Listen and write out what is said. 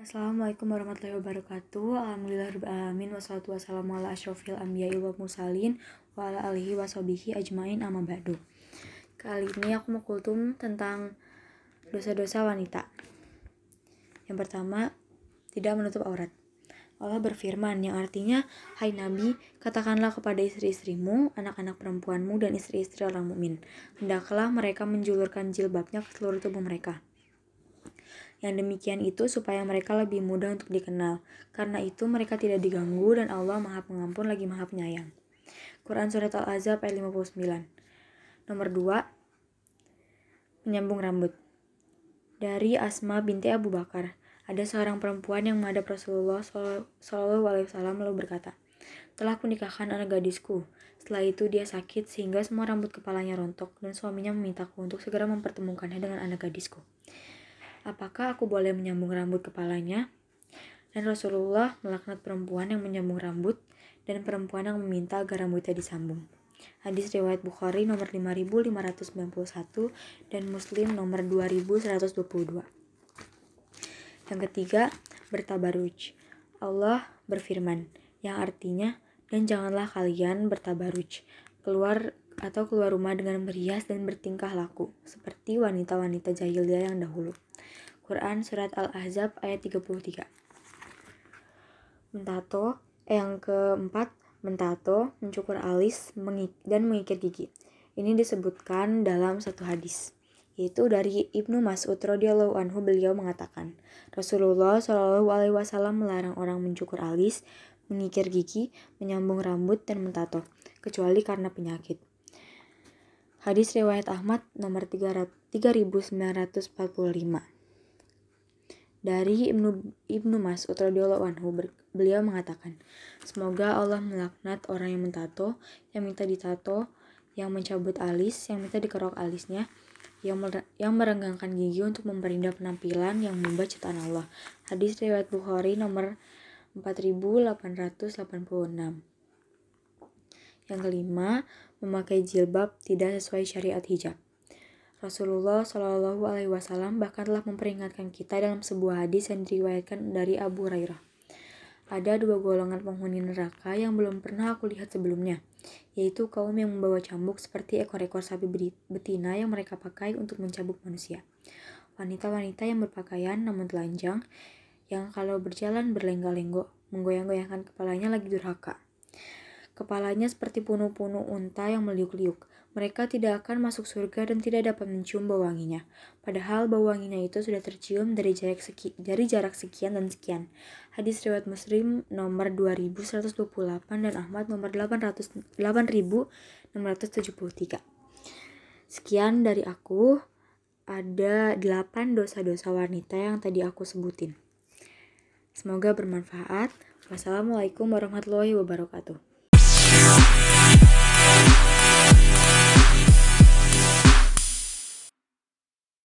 Assalamualaikum warahmatullahi wabarakatuh. Alhamdulillahirrahmanirrahim. Wassalatu wassalamu ala asyrafil anbiya'i wa mursalin wa ala alihi wa sahbihi ajmain amma ba'du. Kali ini aku mau kultum tentang dosa-dosa wanita. Yang pertama, tidak menutup aurat. Allah berfirman yang artinya, Hai Nabi, katakanlah kepada istri-istrimu, anak-anak perempuanmu, dan istri-istri orang mukmin, hendaklah mereka menjulurkan jilbabnya ke seluruh tubuh mereka yang demikian itu supaya mereka lebih mudah untuk dikenal. Karena itu mereka tidak diganggu dan Allah Maha Pengampun lagi Maha Penyayang. Quran Surat Al-Azab ayat 59 Nomor 2 Menyambung rambut Dari Asma binti Abu Bakar Ada seorang perempuan yang menghadap Rasulullah Wasallam lalu berkata, telah kunikahkan anak gadisku. Setelah itu dia sakit sehingga semua rambut kepalanya rontok dan suaminya memintaku untuk segera mempertemukannya dengan anak gadisku apakah aku boleh menyambung rambut kepalanya? Dan Rasulullah melaknat perempuan yang menyambung rambut dan perempuan yang meminta agar rambutnya disambung. Hadis riwayat Bukhari nomor 5591 dan Muslim nomor 2122. Yang ketiga, bertabaruj. Allah berfirman, yang artinya, dan janganlah kalian bertabaruj, keluar atau keluar rumah dengan berhias dan bertingkah laku, seperti wanita-wanita jahiliyah yang dahulu. Quran Surat Al-Ahzab ayat 33 Mentato, eh, yang keempat, mentato, mencukur alis, dan mengikir gigi. Ini disebutkan dalam satu hadis, yaitu dari Ibnu Mas'ud radhiyallahu anhu beliau mengatakan, Rasulullah shallallahu alaihi wasallam melarang orang mencukur alis, mengikir gigi, menyambung rambut dan mentato, kecuali karena penyakit. Hadis riwayat Ahmad nomor 3945 dari Ibnu Ibnu Mas'ud radhiyallahu anhu beliau mengatakan, semoga Allah melaknat orang yang mentato, yang minta ditato, yang mencabut alis, yang minta dikerok alisnya, yang yang merenggangkan gigi untuk memperindah penampilan yang membaca ciptaan Allah. Hadis riwayat Bukhari nomor 4886. Yang kelima, memakai jilbab tidak sesuai syariat hijab. Rasulullah Shallallahu Alaihi Wasallam bahkan telah memperingatkan kita dalam sebuah hadis yang diriwayatkan dari Abu Hurairah. Ada dua golongan penghuni neraka yang belum pernah aku lihat sebelumnya, yaitu kaum yang membawa cambuk seperti ekor-ekor sapi betina yang mereka pakai untuk mencambuk manusia. Wanita-wanita yang berpakaian namun telanjang, yang kalau berjalan berlenggak-lenggok, menggoyang-goyangkan kepalanya lagi durhaka. Kepalanya seperti punuh-punuh unta yang meliuk-liuk. Mereka tidak akan masuk surga dan tidak dapat mencium bau wanginya. Padahal bau wanginya itu sudah tercium dari jarak, seki, dari jarak sekian dan sekian. Hadis riwayat Muslim nomor 2128 dan Ahmad nomor 800, 8673. Sekian dari aku. Ada 8 dosa-dosa wanita yang tadi aku sebutin. Semoga bermanfaat. Wassalamualaikum warahmatullahi wabarakatuh.